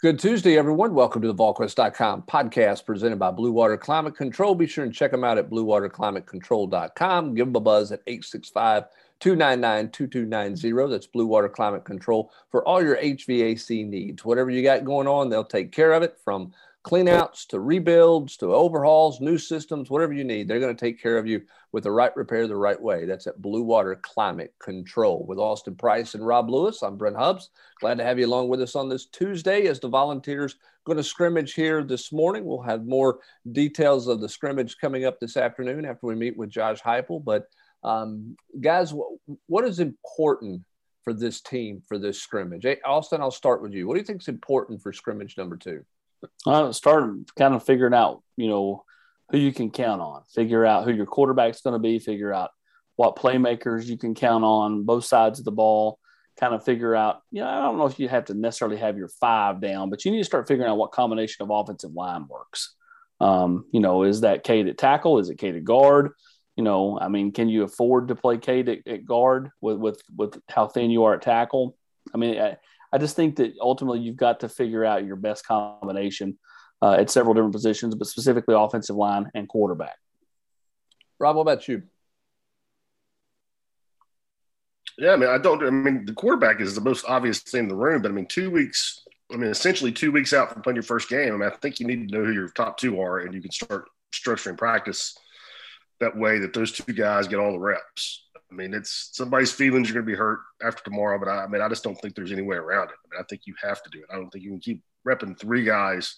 Good Tuesday, everyone. Welcome to the VolQuest.com podcast presented by Blue Water Climate Control. Be sure and check them out at bluewaterclimatecontrol.com. Give them a buzz at 865 299 2290. That's Blue Water Climate Control for all your HVAC needs. Whatever you got going on, they'll take care of it from cleanouts to rebuilds to overhauls, new systems, whatever you need. They're going to take care of you with the right repair the right way. That's at Blue Water Climate Control. With Austin Price and Rob Lewis, I'm Brent Hubbs. Glad to have you along with us on this Tuesday as the Volunteers going to scrimmage here this morning. We'll have more details of the scrimmage coming up this afternoon after we meet with Josh Heupel. But um, guys, what is important for this team for this scrimmage? Austin, I'll start with you. What do you think is important for scrimmage number two? Uh, start kind of figuring out, you know, who you can count on. Figure out who your quarterback's going to be. Figure out what playmakers you can count on both sides of the ball. Kind of figure out, you know, I don't know if you have to necessarily have your five down, but you need to start figuring out what combination of offensive line works. Um, you know, is that K at tackle? Is it K to guard? You know, I mean, can you afford to play K at, at guard with, with with how thin you are at tackle? I mean, I, I just think that ultimately you've got to figure out your best combination uh, at several different positions, but specifically offensive line and quarterback. Rob, what about you? Yeah, I mean, I don't. I mean, the quarterback is the most obvious thing in the room, but I mean, two weeks. I mean, essentially two weeks out from playing your first game. I mean, I think you need to know who your top two are, and you can start structuring practice that way that those two guys get all the reps. I mean, it's somebody's feelings are going to be hurt after tomorrow, but I, I, mean, I just don't think there's any way around it. I mean, I think you have to do it. I don't think you can keep repping three guys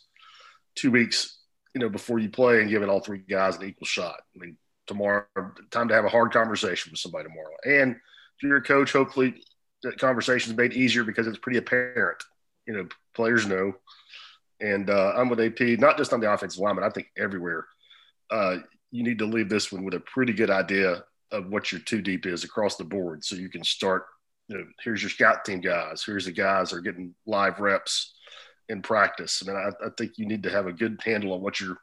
two weeks, you know, before you play and giving all three guys an equal shot. I mean, tomorrow, time to have a hard conversation with somebody tomorrow. And to your coach, hopefully that conversation is made easier because it's pretty apparent. You know, players know. And uh, I'm with AP, not just on the offensive line, but I think everywhere. Uh, you need to leave this one with a pretty good idea of what your two deep is across the board. So you can start, you know, here's your scout team guys, here's the guys that are getting live reps in practice. I mean, I, I think you need to have a good handle on what your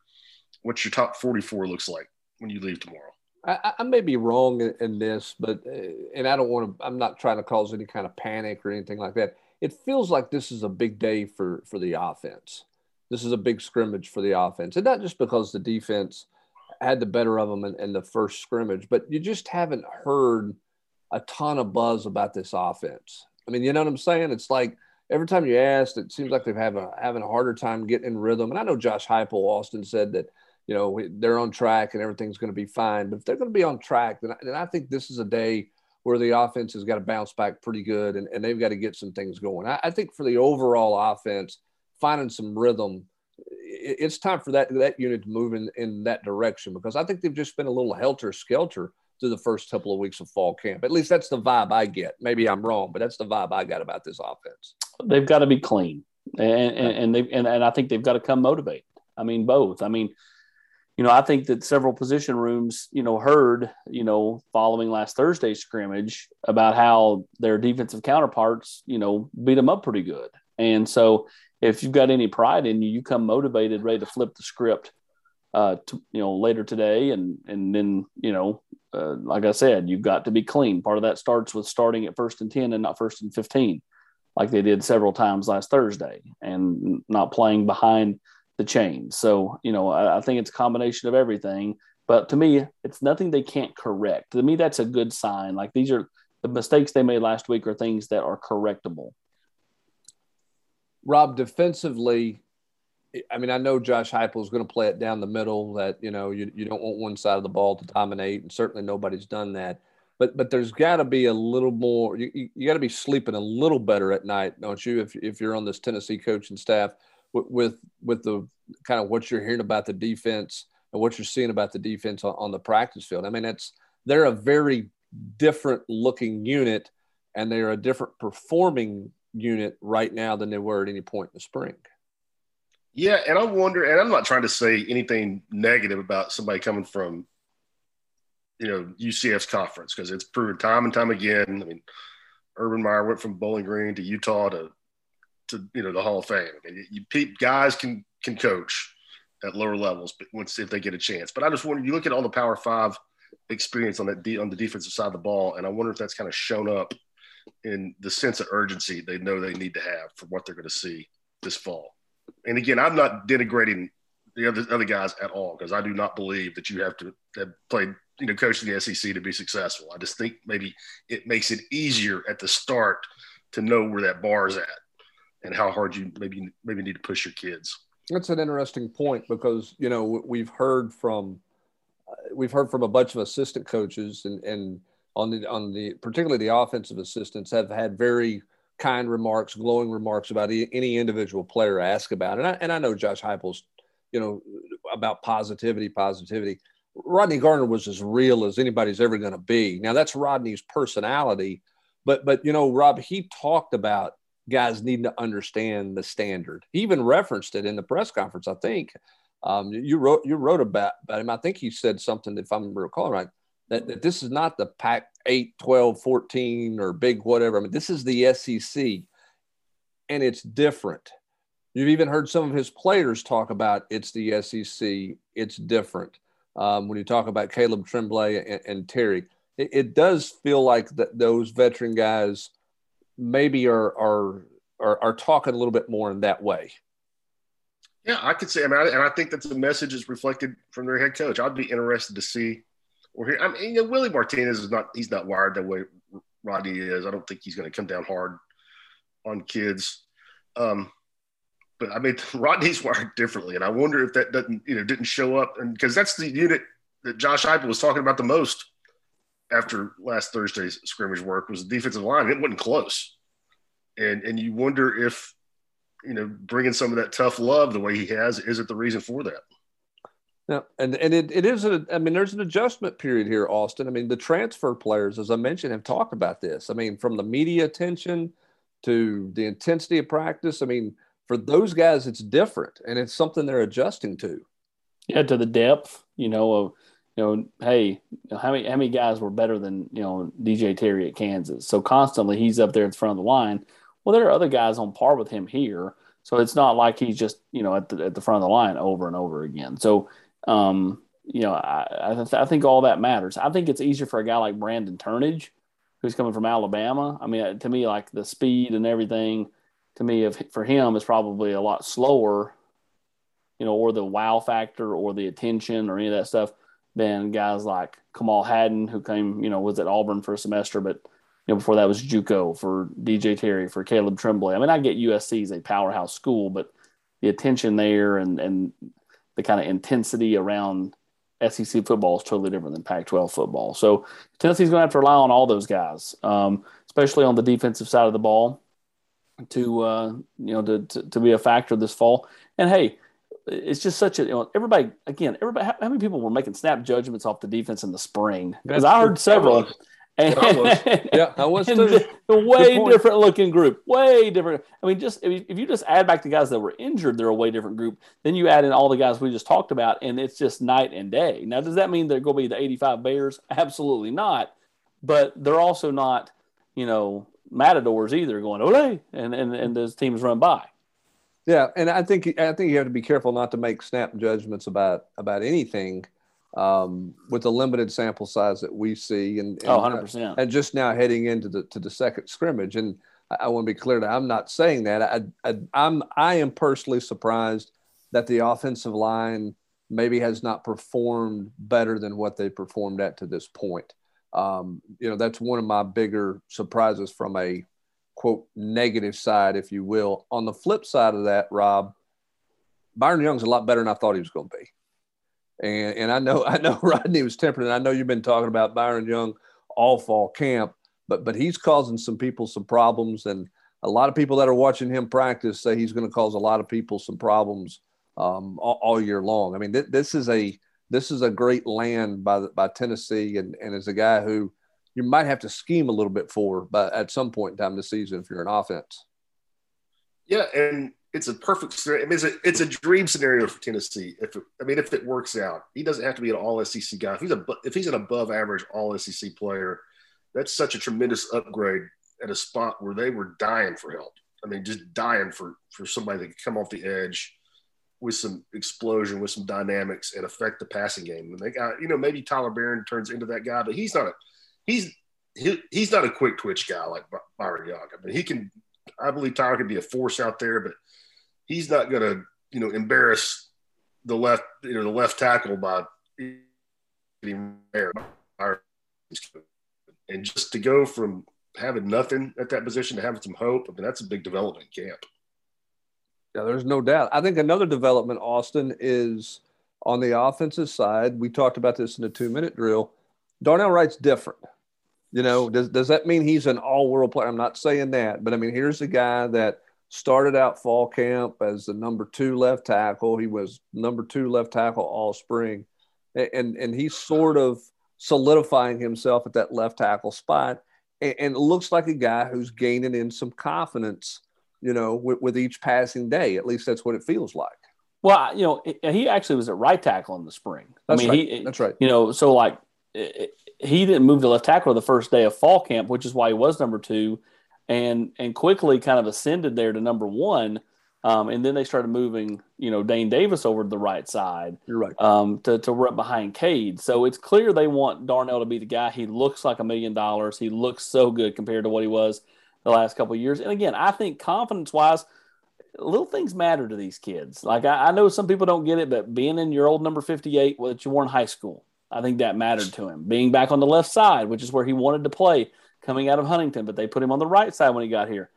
what your top 44 looks like when you leave tomorrow. I, I may be wrong in, in this, but uh, and I don't want to. I'm not trying to cause any kind of panic or anything like that. It feels like this is a big day for for the offense. This is a big scrimmage for the offense, and not just because the defense had the better of them in, in the first scrimmage, but you just haven't heard a ton of buzz about this offense. I mean, you know what I'm saying? It's like every time you ask, it seems like they've having a, having a harder time getting in rhythm. And I know Josh Heupel, Austin said that you know they're on track and everything's going to be fine. But if they're going to be on track, then, then I think this is a day where the offense has got to bounce back pretty good and, and they've got to get some things going. I, I think for the overall offense, finding some rhythm it's time for that that unit to move in, in that direction because I think they've just been a little helter skelter through the first couple of weeks of fall camp. At least that's the vibe I get. Maybe I'm wrong, but that's the vibe I got about this offense. They've got to be clean, and and, and they and, and I think they've got to come motivated. I mean, both. I mean, you know, I think that several position rooms, you know, heard, you know, following last Thursday's scrimmage about how their defensive counterparts, you know, beat them up pretty good. And so if you've got any pride in you, you come motivated, ready to flip the script, uh, to, you know, later today, and and then you know, uh, like I said, you've got to be clean. Part of that starts with starting at first and ten and not first and fifteen, like they did several times last Thursday, and not playing behind the chains. So you know, I, I think it's a combination of everything. But to me, it's nothing they can't correct. To me, that's a good sign. Like these are the mistakes they made last week are things that are correctable. Rob, defensively, I mean, I know Josh Heupel is going to play it down the middle. That you know, you, you don't want one side of the ball to dominate, and certainly nobody's done that. But but there's got to be a little more. You, you, you got to be sleeping a little better at night, don't you? If if you're on this Tennessee coaching staff with with, with the kind of what you're hearing about the defense and what you're seeing about the defense on, on the practice field. I mean, it's they're a very different looking unit, and they're a different performing unit right now than they were at any point in the spring. Yeah, and I wonder, and I'm not trying to say anything negative about somebody coming from, you know, UCF's conference because it's proven time and time again. I mean, Urban Meyer went from Bowling Green to Utah to, to you know, the Hall of Fame. I mean, you, guys can can coach at lower levels, but once if they get a chance. But I just wonder, you look at all the Power Five experience on that on the defensive side of the ball, and I wonder if that's kind of shown up in the sense of urgency they know they need to have for what they're going to see this fall. And again, I'm not denigrating the other other guys at all because I do not believe that you have to have played, you know, coach in the SEC to be successful. I just think maybe it makes it easier at the start to know where that bar is at and how hard you maybe maybe need to push your kids. That's an interesting point because you know we've heard from we've heard from a bunch of assistant coaches and and on the on the particularly the offensive assistants have had very kind remarks, glowing remarks about any individual player ask about. And I, and I know Josh Heupel's, you know, about positivity, positivity. Rodney Garner was as real as anybody's ever going to be. Now that's Rodney's personality, but but you know, Rob, he talked about guys needing to understand the standard. He even referenced it in the press conference. I think um, you wrote you wrote about, about him. I think he said something, if I'm recalling right, that, that this is not the Pac 8, 12, 14 or big whatever. I mean, this is the SEC and it's different. You've even heard some of his players talk about it's the SEC, it's different. Um, when you talk about Caleb Tremblay and, and Terry, it, it, does feel like that those veteran guys maybe are, are, are, are talking a little bit more in that way. Yeah, I could say, I mean, and I think that the message is reflected from their head coach. I'd be interested to see or here. I mean, you know, Willie Martinez is not he's not wired that way Rodney is. I don't think he's going to come down hard on kids. Um, but I mean, Rodney's wired differently, and I wonder if that doesn't you know didn't show up, and because that's the unit that Josh Heupel was talking about the most after last Thursday's scrimmage work was the defensive line. It wasn't close, and and you wonder if you know bringing some of that tough love the way he has is it the reason for that. Yeah, and and it, it is a, I mean, there's an adjustment period here, Austin. I mean, the transfer players, as I mentioned, have talked about this. I mean, from the media attention to the intensity of practice. I mean, for those guys, it's different, and it's something they're adjusting to. Yeah, to the depth, you know, of you know, hey, how many how many guys were better than you know DJ Terry at Kansas? So constantly he's up there the front of the line. Well, there are other guys on par with him here, so it's not like he's just you know at the at the front of the line over and over again. So um, you know, I, I, th- I, think all that matters. I think it's easier for a guy like Brandon Turnage, who's coming from Alabama. I mean, uh, to me, like the speed and everything, to me, if for him, is probably a lot slower, you know, or the wow factor or the attention or any of that stuff than guys like Kamal Hadden, who came, you know, was at Auburn for a semester, but you know, before that was JUCO for DJ Terry, for Caleb Tremblay. I mean, I get USC is a powerhouse school, but the attention there and and the kind of intensity around SEC football is totally different than Pac-12 football. So Tennessee's going to have to rely on all those guys, um, especially on the defensive side of the ball, to uh, you know to, to, to be a factor this fall. And hey, it's just such a you know, everybody again. Everybody, how, how, many people were making snap judgments off the defense in the spring? Because I heard several. And, I was. Yeah, I was too. A way different looking group. Way different. I mean, just if you just add back the guys that were injured, they're a way different group. Then you add in all the guys we just talked about, and it's just night and day. Now, does that mean they're going to be the 85 Bears? Absolutely not. But they're also not, you know, matadors either going, ole, and, and, and those teams run by. Yeah, and I think I think you have to be careful not to make snap judgments about about anything um, with the limited sample size that we see, and, and oh, 100 percent, and just now heading into the to the second scrimmage. And I, I want to be clear that I'm not saying that. I, I I'm I am personally surprised that the offensive line maybe has not performed better than what they performed at to this point. Um, you know, that's one of my bigger surprises from a quote negative side, if you will. On the flip side of that, Rob, Byron Young's a lot better than I thought he was going to be. And and I know I know Rodney was tempered, and I know you've been talking about Byron Young all fall camp, but but he's causing some people some problems, and a lot of people that are watching him practice say he's going to cause a lot of people some problems um, all, all, year long. I mean, th- this is a this is a great land by by Tennessee, and and as a guy who you might have to scheme a little bit for, but at some point in time this season, if you're an offense. Yeah, and it's a perfect scenario. I mean, it's a, it's a dream scenario for Tennessee. If it, I mean, if it works out, he doesn't have to be an All SEC guy. If he's a if he's an above average All SEC player, that's such a tremendous upgrade at a spot where they were dying for help. I mean, just dying for for somebody that could come off the edge with some explosion, with some dynamics, and affect the passing game. And they got, you know, maybe Tyler Baron turns into that guy, but he's not a he's he, he's not a quick twitch guy like Byron Young. I mean, he can. I believe Tyler could be a force out there, but he's not going to you know embarrass the left you know the left tackle by. And just to go from having nothing at that position to having some hope, I mean that's a big development camp. Yeah, there's no doubt. I think another development, Austin, is on the offensive side. We talked about this in the two minute drill. Darnell Wright's different. You know, does, does that mean he's an all world player? I'm not saying that, but I mean, here's a guy that started out fall camp as the number two left tackle. He was number two left tackle all spring. And, and he's sort of solidifying himself at that left tackle spot. And, and it looks like a guy who's gaining in some confidence, you know, with, with each passing day. At least that's what it feels like. Well, you know, he actually was at right tackle in the spring. That's I mean, right. he, that's right. You know, so like he didn't move to left tackle the first day of fall camp, which is why he was number two, and and quickly kind of ascended there to number one. Um, and then they started moving, you know, Dayne Davis over to the right side. You're right. Um, to to run behind Cade. So it's clear they want Darnell to be the guy. He looks like a million dollars. He looks so good compared to what he was the last couple years. And again, I think confidence wise, little things matter to these kids. Like I, I, know some people don't get it, but being in your old number 58, what you wore in high school, I think that mattered to him. Being back on the left side, which is where he wanted to play coming out of Huntington, but they put him on the right side when he got here,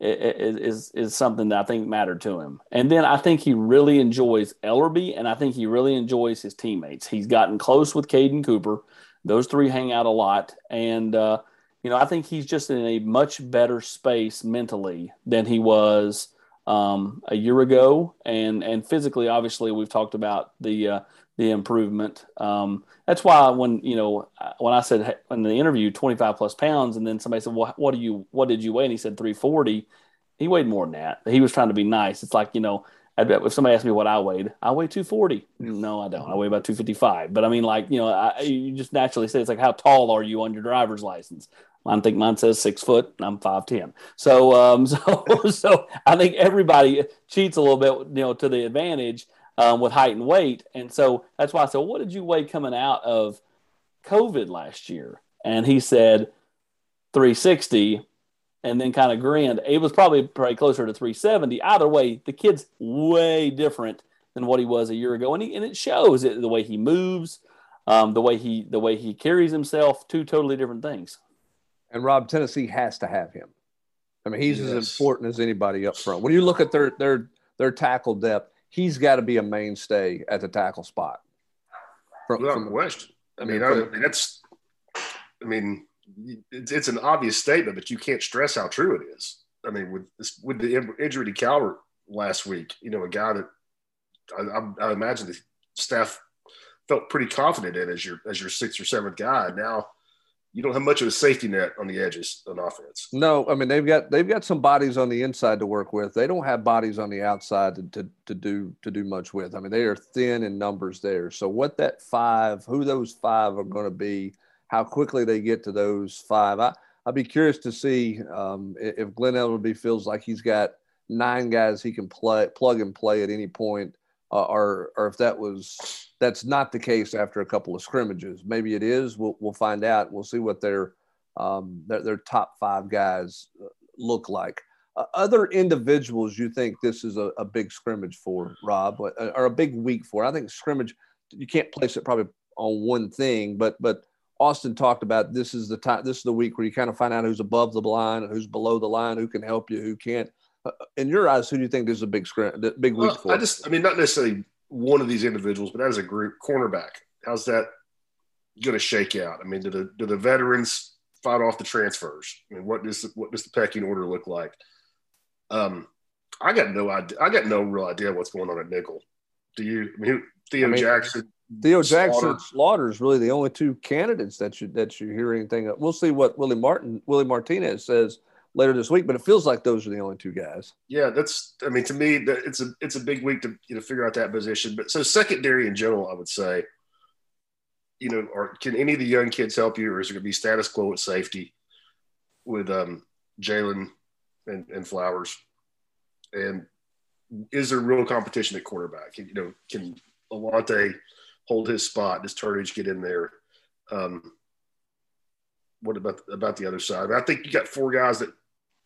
is, is something that I think mattered to him. And then I think he really enjoys Elarbee, and I think he really enjoys his teammates. He's gotten close with Caden Cooper. Those three hang out a lot. And, uh, you know, I think he's just in a much better space mentally than he was um, a year ago, and and physically, obviously, we've talked about the uh, the improvement. Um, that's why when you know when I said in the interview 25 plus pounds, and then somebody said, "Well, what do you what did you weigh?" and he said 340. He weighed more than that. He was trying to be nice. It's like you know, if somebody asked me what I weighed, I weigh 240. No, I don't. I weigh about 255. But I mean, like you know, I, you just naturally say it's like, how tall are you on your driver's license? I think mine says six foot. I'm five ten. So, um, so, so I think everybody cheats a little bit, you know, to the advantage um, with height and weight. And so that's why I said, "What did you weigh coming out of COVID last year?" And he said 360, and then kind of grinned. It was probably probably closer to 370. Either way, the kid's way different than what he was a year ago, and he, and it shows it, the way he moves, um, the way he the way he carries himself. Two totally different things. And Rob, Tennessee has to have him. I mean, he's yes. as important as anybody up front. When you look at their their their tackle depth, he's got to be a mainstay at the tackle spot. From, Without from, question. I mean, I mean, that's. I mean, it's, it's an obvious statement, but you can't stress how true it is. I mean, with this, with the injury to Calbert last week, you know, a guy that I, I, I imagine the staff felt pretty confident in as your as your sixth or seventh guy. Now you don't have much of a safety net on the edges on offense. No, I mean they've got they've got some bodies on the inside to work with. They don't have bodies on the outside to, to, to do to do much with. I mean they are thin in numbers there. So what that five, who those five are going to be, how quickly they get to those five. I I'd be curious to see um, if Glen Elarbee feels like he's got nine guys he can play plug and play at any point uh, or or if that was that's not the case after a couple of scrimmages. Maybe it is. We'll we'll find out. We'll see what their um, their, their top five guys uh, look like. Uh, other individuals you think this is a, a big scrimmage for, Rob, or a big week for? I think scrimmage you can't place it probably on one thing, but but Austin talked about this is the time this is the week where you kind of find out who's above the line who's below the line, who can help you, who can't. Uh, in your eyes, who do you think is a big scrim, big week well, for? I just, I mean, not necessarily one of these individuals, but as a group, cornerback. How's that going to shake out? I mean, do the do the veterans fight off the transfers? I mean, what does what does the pecking order look like? Um, I got no idea. I got no real idea what's going on at nickel. Do you? I mean, Theo I mean, Jackson. Theo Jackson, Slaughter is really the only two candidates that you that you hear anything. Of. We'll see what Willie Martin, Willie Martinez says later this week, but it feels like those are the only two guys. Yeah, that's. I mean, to me, it's a it's a big week to you know figure out that position. But so secondary in general, I would say, you know, or can any of the young kids help you, or is it going to be status quo at safety with um, Jalen and, and Flowers? And is there real competition at quarterback? Can, You know, can Alontae hold his spot? Does Turnage get in there? Um, what about about the other side? I think you got four guys that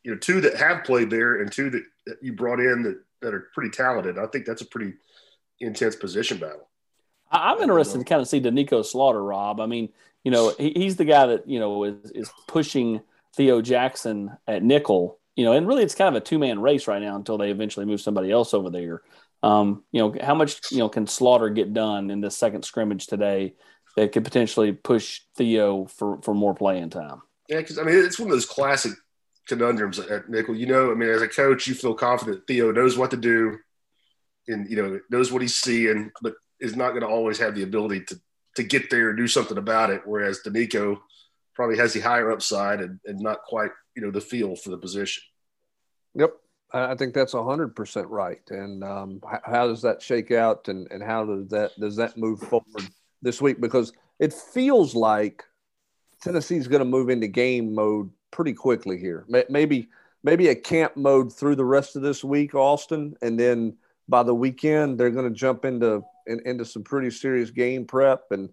you know, two that have played there and two that, that you brought in that that are pretty talented. I think that's a pretty intense position battle. I'm interested to kind of see Doneiko Slaughter, Rob. I mean, you know, he, he's the guy that you know is is pushing Theo Jackson at nickel. You know, and really it's kind of a two man race right now until they eventually move somebody else over there. Um, you know, how much you know can Slaughter get done in this second scrimmage today that could potentially push Theo for for more playing time? Yeah, because I mean it's one of those classic conundrums at nickel. You know, I mean, as a coach, you feel confident Theo knows what to do, and you know knows what he's seeing, but is not going to always have the ability to to get there and do something about it. Whereas Doneiko probably has the higher upside and, and not quite you know the feel for the position. Yep, I think that's hundred percent right. And um, how does that shake out, and, and how does that does that move forward this week? Because it feels like Tennessee's going to move into game mode pretty quickly here. Maybe maybe a camp mode through the rest of this week, Austin, and then by the weekend they're going to jump into in, into some pretty serious game prep and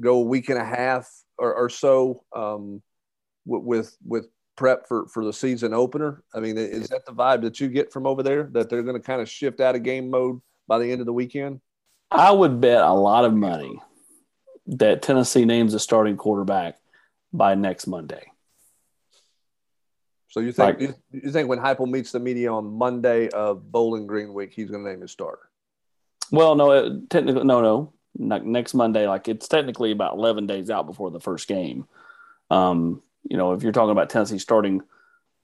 go a week and a half or, or so um, with with prep for for the season opener. I mean, is that the vibe that you get from over there that they're going to kind of shift out of game mode by the end of the weekend? I would bet a lot of money that Tennessee names a starting quarterback by next Monday. So you think like, you, you, think when Heupel meets the media on Monday of Bowling Green week, he's going to name his starter? Well, no, it, technically, no, no. next Monday, like it's technically about eleven days out before the first game. Um, you know, if you're talking about Tennessee starting,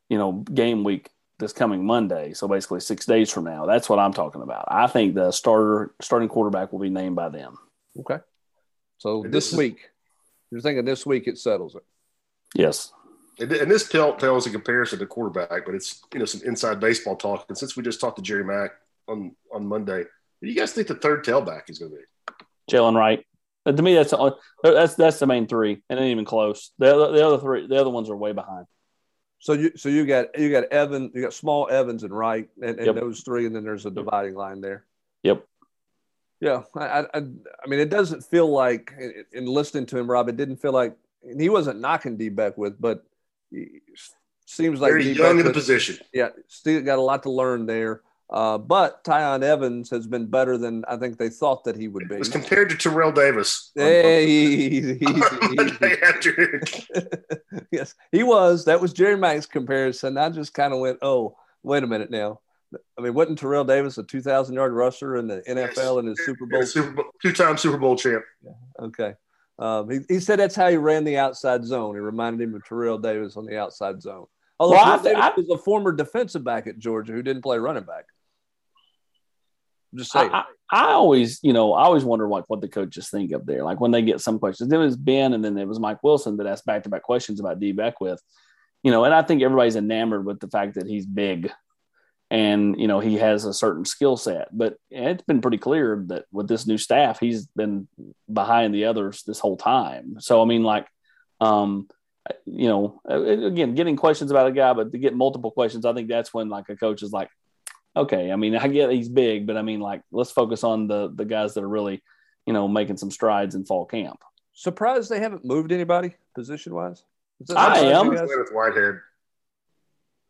you know, game week this coming Monday, so basically six days from now, that's what I'm talking about. I think the starter starting quarterback will be named by them. Okay. So this, this week, you're thinking this week it settles it. Yes. And this tells a comparison to quarterback, but it's you know some inside baseball talk. And since we just talked to Jerry Mack on on Monday, do you guys think the third tailback is going to be? Jaylen Wright. But to me, that's uh, that's that's the main three, and ain't even close. The other, the other three, the other ones are way behind. So you so you got you got Evan, you got Small Evans and Wright, and, and yep. those three, and then there's a dividing line there. Yep. Yeah, I, I, I mean, it doesn't feel like in listening to him, Rob, it didn't feel like he wasn't knocking Dee Beckwith, but seems like very young in the position. Yeah, still got a lot to learn there. Uh, but Tiyon Evans has been better than I think they thought that he would be. As compared to Terrell Davis. Hey, easy, yes, he was. That was Jerry Mack's comparison. I just kind of went, oh, wait a minute now. I mean, wasn't Terrell Davis a 2,000 yard rusher in the NFL yes. and his Super Bowl? Super Bowl two time Super Bowl champ. Yeah. Okay. Um, he, he said that's how he ran the outside zone. He reminded him of Terrell Davis on the outside zone. Although well, I, Davis I, was a former defensive back at Georgia who didn't play running back. I'm just saying. I, I, always, you know, I always wonder what, what the coaches think up there. Like when they get some questions. It was Ben and then it was Mike Wilson that asked back to back questions about Dee Beckwith. You know, and I think everybody's enamored with the fact that he's big and you know he has a certain skill set but it's been pretty clear that with this new staff he's been behind the others this whole time. So i mean like um you know again getting questions about a guy but to get multiple questions i think that's when like a coach is like okay i mean i get he's big but i mean like let's focus on the the guys that are really you know making some strides in fall camp. Surprised they haven't moved anybody position wise i am. with whitehead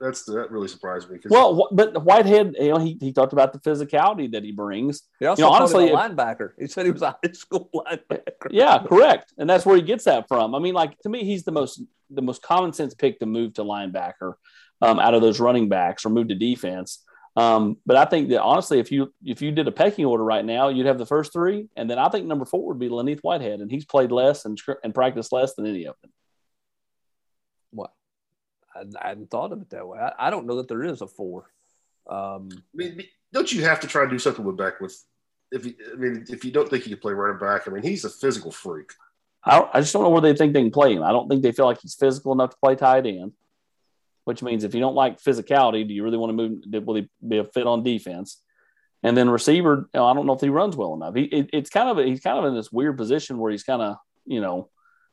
that's that really surprised me. Well, but Whitehead, you know, he, he talked about the physicality that he brings. He also you know, honestly, a linebacker. He said he was a high school linebacker. Yeah, correct, and that's where he gets that from. I mean, like to me, he's the most the most common sense pick to move to linebacker um, out of those running backs or move to defense. Um, but I think that honestly, if you if you did a pecking order right now, you'd have the first three, and then I think number four would be Len'Neth Whitehead, and he's played less and and practiced less than any of them. What? I, I hadn't thought of it that way. I, I, don't know that there is a four. Um, I mean, don't you have to try to do something with Beckwith? If you, I mean, if you don't think he can play running back, I mean, he's a physical freak. I, I just don't know where they think they can play him. I don't think they feel like he's physical enough to play tight end. Which means if you don't like physicality, do you really want to move? Will he be a fit on defense? And then receiver, you know, I don't know if he runs well enough. He, it, it's kind of a, he's kind of in this weird position where he's kind of you know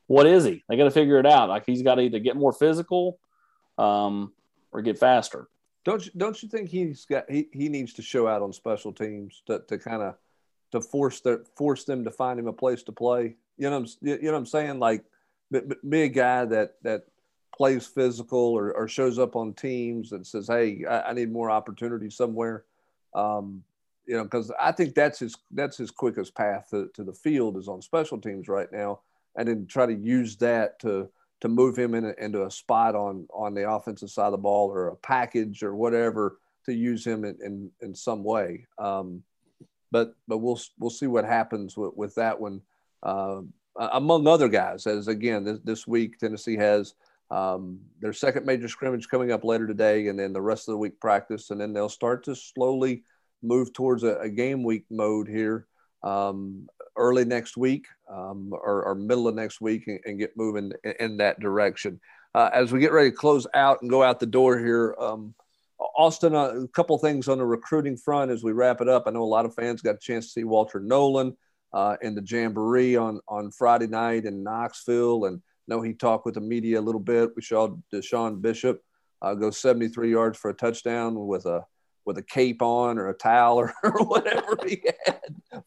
what is he? They got to figure it out. Like he's got to either get more physical um, or get faster. Don't you, don't you think he's got he, he needs to show out on special teams to, to kind of to force their force them to find him a place to play. You know, you know what I'm saying? Like, be a guy that that plays physical or, or shows up on teams and says, "Hey, I, I need more opportunity somewhere." Um, you know, because I think that's his that's his quickest path to, to the field is on special teams right now, and then try to use that to to move him in a, into a spot on on the offensive side of the ball or a package or whatever to use him in in, in some way. Um, but but we'll we'll see what happens with, with that one. Uh, among other guys, as again this, this week Tennessee has um, their second major scrimmage coming up later today, and then the rest of the week practice, and then they'll start to slowly move towards a, a game week mode here um, early next week um, or, or, middle of next week and, and get moving in, in that direction. Uh, as we get ready to close out and go out the door here, um, Austin, a couple things on the recruiting front as we wrap it up. I know a lot of fans got a chance to see Walter Nolan uh, in the Jamboree on, on Friday night in Knoxville. And know he talked with the media a little bit. We saw DeSean Bishop uh, go 73 yards for a touchdown with a with a cape on or a towel or, or whatever he had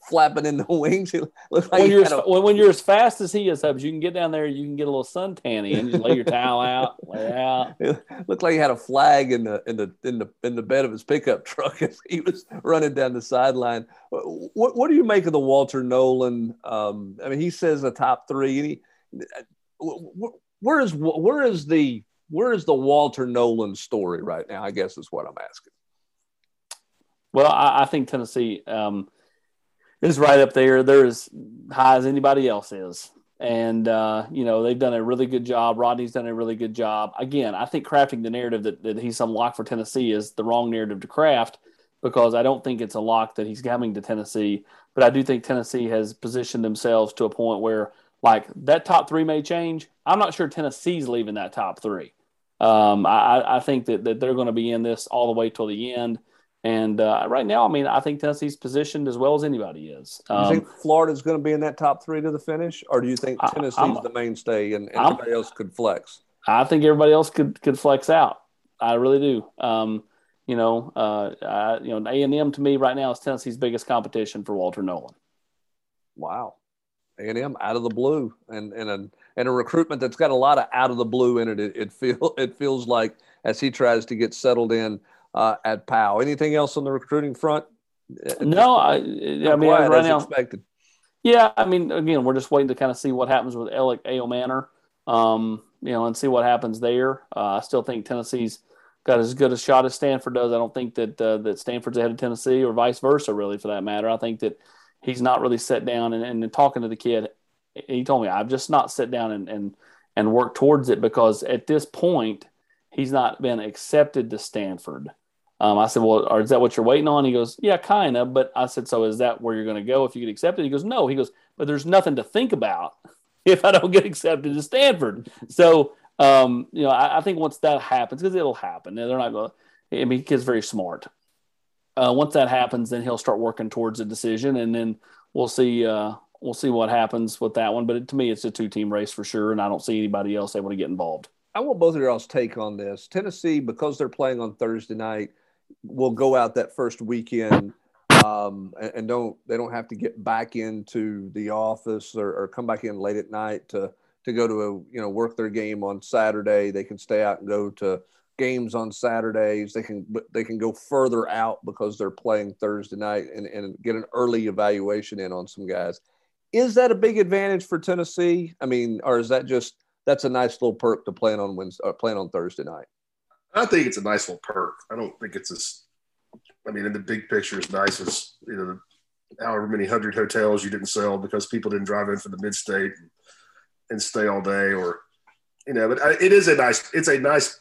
flapping in the wings. Like when, you're as, a, when you're as fast as he is, Hubbs, you can get down there, you can get a little sun tanny and just lay your towel out, lay out. It looked like he had a flag in the in the in the in the bed of his pickup truck as he was running down the sideline. What what do you make of the Walter Nolan? Um, I mean, he says the top three. And he, where is where is the where is the Walter Nolan story right now? I guess is what I'm asking. Well, I, I think Tennessee um, is right up there. They're as high as anybody else is. And, uh, you know, they've done a really good job. Rodney's done a really good job. Again, I think crafting the narrative that, that he's some lock for Tennessee is the wrong narrative to craft because I don't think it's a lock that he's coming to Tennessee. But I do think Tennessee has positioned themselves to a point where, like, that top three may change. I'm not sure Tennessee's leaving that top three. Um, I, I think that, that they're going to be in this all the way till the end. And uh, right now, I mean, I think Tennessee's positioned as well as anybody is. Um, you think Florida's going to be in that top three to the finish, or do you think Tennessee's I, the mainstay and, and everybody else could flex? I think everybody else could could flex out. I really do. Um, you know, uh, I, you know, A and M to me right now is Tennessee's biggest competition for Walter Nolan. Wow, A and M out of the blue, and and a and a recruitment that's got a lot of out of the blue in it. It, it feel it feels like as he tries to get settled in uh, at Powell. Anything else on the recruiting front? No, I, I mean, right now, expected. Yeah, I mean, again, we're just waiting to kind of see what happens with Alec Ale Manor, um, you know, and see what happens there. Uh, I still think Tennessee's got as good a shot as Stanford does. I don't think that uh, that Stanford's ahead of Tennessee, or vice versa, really, for that matter. I think that he's not really set down and, and talking to the kid. He told me I've just not sat down and and and worked towards it because at this point he's not been accepted to Stanford. Um, I said, well, is that what you're waiting on? He goes, yeah, kind of. But I said, so is that where you're going to go if you get accepted? He goes, no. He goes, but there's nothing to think about if I don't get accepted to Stanford. So, um, you know, I, I, think once that happens, because it'll happen, they're not going to, I mean, kid's very smart. Uh, once that happens, then he'll start working towards a decision and then we'll see, uh, we'll see what happens with that one. But it, to me, it's a two team race for sure. And I don't see anybody else able to get involved. I want both of y'all's take on this. Tennessee, because they're playing on Thursday night, will go out that first weekend um, and, and, don't they don't have to get back into the office or, or, come back in late at night to to go to a you know work their game on Saturday. They can stay out and go to games on Saturdays. They can they can go further out because they're playing Thursday night and, and get an early evaluation in on some guys. Is that a big advantage for Tennessee? I mean, or is that just that's a nice little perk to playing on Wednesday, or playing on Thursday night? I think it's a nice little perk. I don't think it's as, I mean, in the big picture, as nice as, you know, however many hundred hotels you didn't sell because people didn't drive in from the mid state and, and, stay all day or, you know, but it is a nice, it's a nice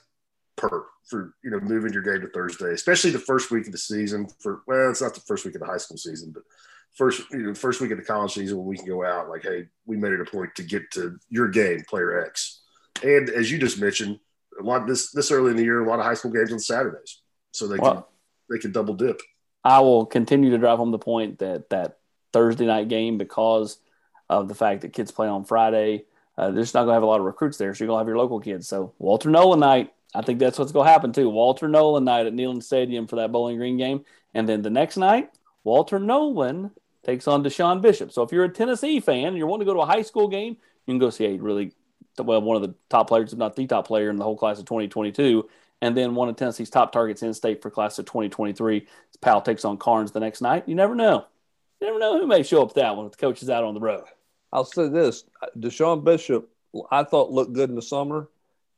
perk for, you know, moving your game to Thursday, especially the first week of the season for, well, it's not the first week of the high school season, but first, you know, first week of the college season when we can go out like, Hey, we made it a point to get to your game, player X. And as you just mentioned, a lot this this early in the year, a lot of high school games on Saturdays, so they well, can they can double dip. I will continue to drive home the point that that Thursday night game because of the fact that kids play on Friday. Uh, they're just not going to have a lot of recruits there, so you're going to have your local kids. So Walter Nolan night, I think that's what's going to happen too. Walter Nolan night at Neyland Stadium for that Bowling Green game, and then the next night, Walter Nolan takes on DeSean Bishop. So if you're a Tennessee fan and you're wanting to go to a high school game, you can go see a really well, one of the top players, if not the top player in the whole class of 2022, and then one of Tennessee's top targets in state for class of 2023. Powell takes on Karns the next night. You never know. You never know who may show up that one if the coach is out on the road. I'll say this: DeSean Bishop, I thought looked good in the summer.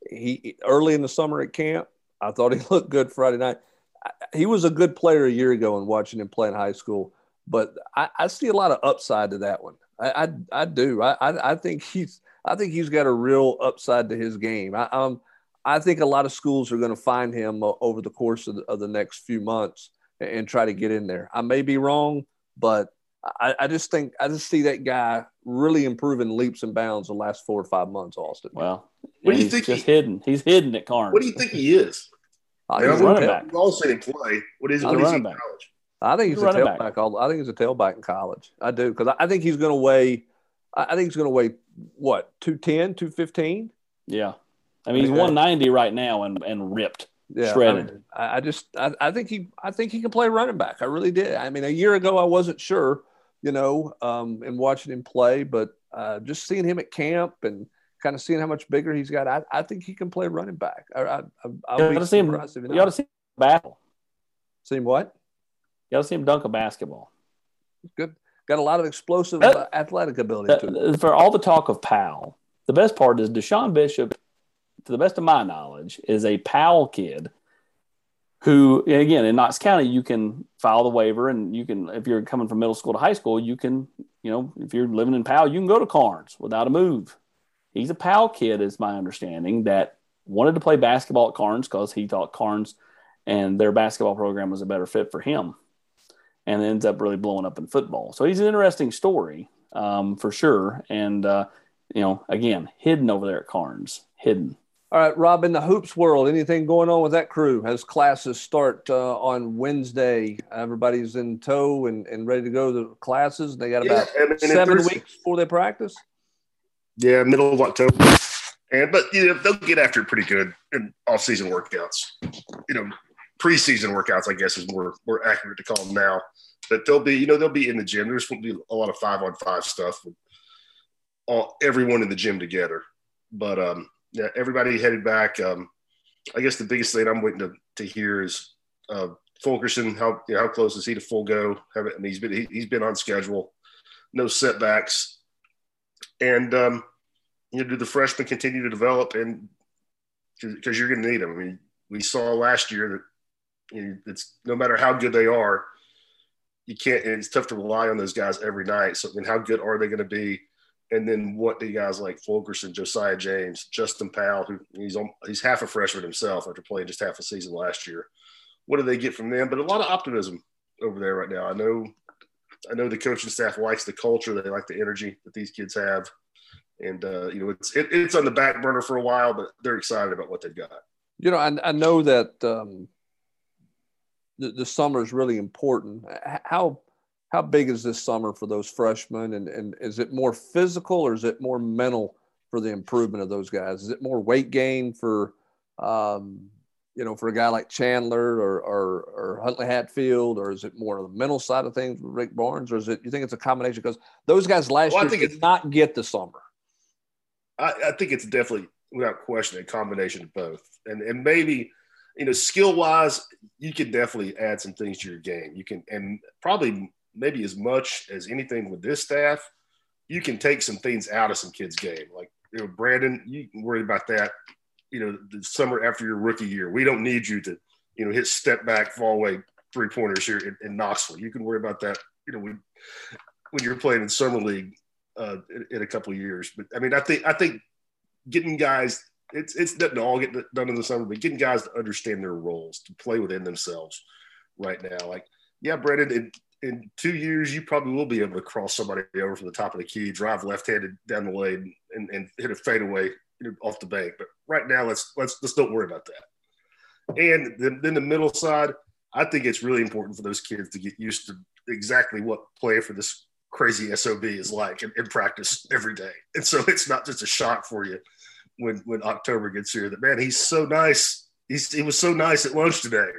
He early in the summer at camp, I thought he looked good Friday night. He was a good player a year ago and watching him play in high school, but I, I see a lot of upside to that one. I, I, I do. I, I, think he's I think he's got a real upside to his game. I, um, I think a lot of schools are going to find him over the course of the, of the next few months and, and try to get in there. I may be wrong, but I, I, just think I just see that guy really improving leaps and bounds the last four or five months. Austin. Well, what do you think? Just he, hidden. He's hidden at Karns. What do you think he is? Uh, he's a running back. We've all seen him play. What is, what is he in college? I think he's, he's a tailback. Back. I think he's a tailback in college. I do because I think he's going to weigh. I think he's going to weigh what 210, 215? Yeah, I mean he's one ninety right now and and ripped, yeah, shredded. I, I just I, I, think he I think he can play running back. I really did. I mean a year ago I wasn't sure, you know, um, and watching him play, but uh, just seeing him at camp and kind of seeing how much bigger he's got, I, I think he can play running back. I, I, I'll you be see him. You ought to see him battle. See him what? You got to see him dunk a basketball. Good. Got a lot of explosive that, uh, athletic ability that, For all the talk of Powell, the best part is DeSean Bishop, to the best of my knowledge, is a Powell kid who, again, in Knox County, you can file the waiver and you can, if you're coming from middle school to high school, you can, you know, if you're living in Powell, you can go to Karns without a move. He's a Powell kid, is my understanding, that wanted to play basketball at Karns because he thought Karns and their basketball program was a better fit for him and ends up really blowing up in football. So he's an interesting story um, for sure. And, uh, you know, again, hidden over there at Karns, hidden. All right, Rob, in the hoops world, anything going on with that crew? As classes start uh, on Wednesday, everybody's in tow and, and ready to go to classes. They got about yeah, and, and seven weeks before they practice. Yeah, middle of October. And but you know they'll get after it pretty good in off-season workouts. You know, preseason workouts, I guess, is more more accurate to call them now. But they'll be, you know, they'll be in the gym. There's going to be a lot of five on five stuff all everyone in the gym together. But um, yeah, everybody headed back. Um, I guess the biggest thing I'm waiting to, to hear is uh, Fulkerson. How you know, how close is he to full go? Have it, he's been he, has been on schedule, no setbacks, and um, you know, do the freshmen continue to develop and because you're going to need them. I mean, we saw last year that it's no matter how good they are, you can't. It's tough to rely on those guys every night. So, I mean, how good are they going to be? And then what do guys like Fulkerson, Josiah James, Justin Powell, who he's on, he's half a freshman himself after playing just half a season last year. What do they get from them? But a lot of optimism over there right now. I know, I know the coaching staff likes the culture. They like the energy that these kids have, and uh, you know it's it, it's on the back burner for a while, but they're excited about what they've got. You know, I, I know that um, the, the summer is really important. How how big is this summer for those freshmen, and and is it more physical or is it more mental for the improvement of those guys? Is it more weight gain for um, you know, for a guy like Chandler or, or, or Huntley Hatfield, or is it more of the mental side of things with Rick Barnes, or is it you think it's a combination? Because those guys last well, year did not get the summer. I, I, think it's definitely, without question, a combination of both, and and maybe you know, skill wise, you can definitely add some things to your game. You can, and probably maybe as much as anything with this staff, you can take some things out of some kids' game. Like, you know, Brandon, you can worry about that, you know, the summer after your rookie year. We don't need you to, you know, hit step back, fall away three pointers here in, in, Knoxville. You can worry about that, you know, when, when you're playing in summer league uh, in, in a couple of years. But I mean, I think, I think getting guys it's it's doesn't all get done in the summer, but getting guys to understand their roles, to play within themselves right now. Like, yeah, Brendan, in, in two years, you probably will be able to cross somebody over from the top of the key, drive left-handed down the lane, and, and hit a fadeaway off the bank. But right now, let's let's let's don't worry about that. And then, then the middle side, I think it's really important for those kids to get used to exactly what play for this crazy SOB is like in, in practice every day. And so it's not just a shock for you when when October gets here that man, he's so nice. He's, he was so nice at lunch today.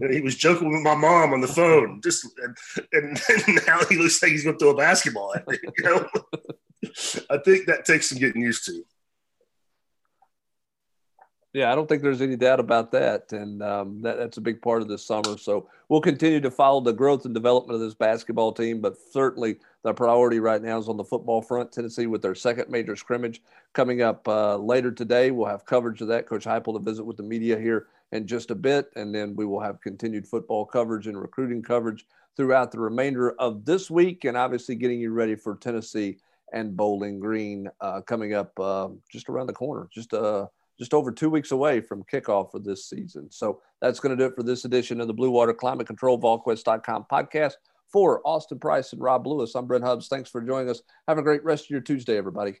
And he was joking with my mom on the phone. Just and, and, and now he looks like he's going to throw a basketball at me. You know, I think that takes some getting used to. Yeah, I don't think there's any doubt about that, and um, that, that's a big part of this summer. So we'll continue to follow the growth and development of this basketball team, but certainly the priority right now is on the football front. Tennessee with their second major scrimmage coming up uh, later today. We'll have coverage of that. Coach Heupel to visit with the media here in just a bit, and then we will have continued football coverage and recruiting coverage throughout the remainder of this week, and obviously getting you ready for Tennessee and Bowling Green uh, coming up uh, just around the corner, just uh, just over two weeks away from kickoff for this season. So that's going to do it for this edition of the Blue Water Climate Control VolQuest.com podcast. For Austin Price and Rob Lewis, I'm Brent Hubbs. Thanks for joining us. Have a great rest of your Tuesday, everybody.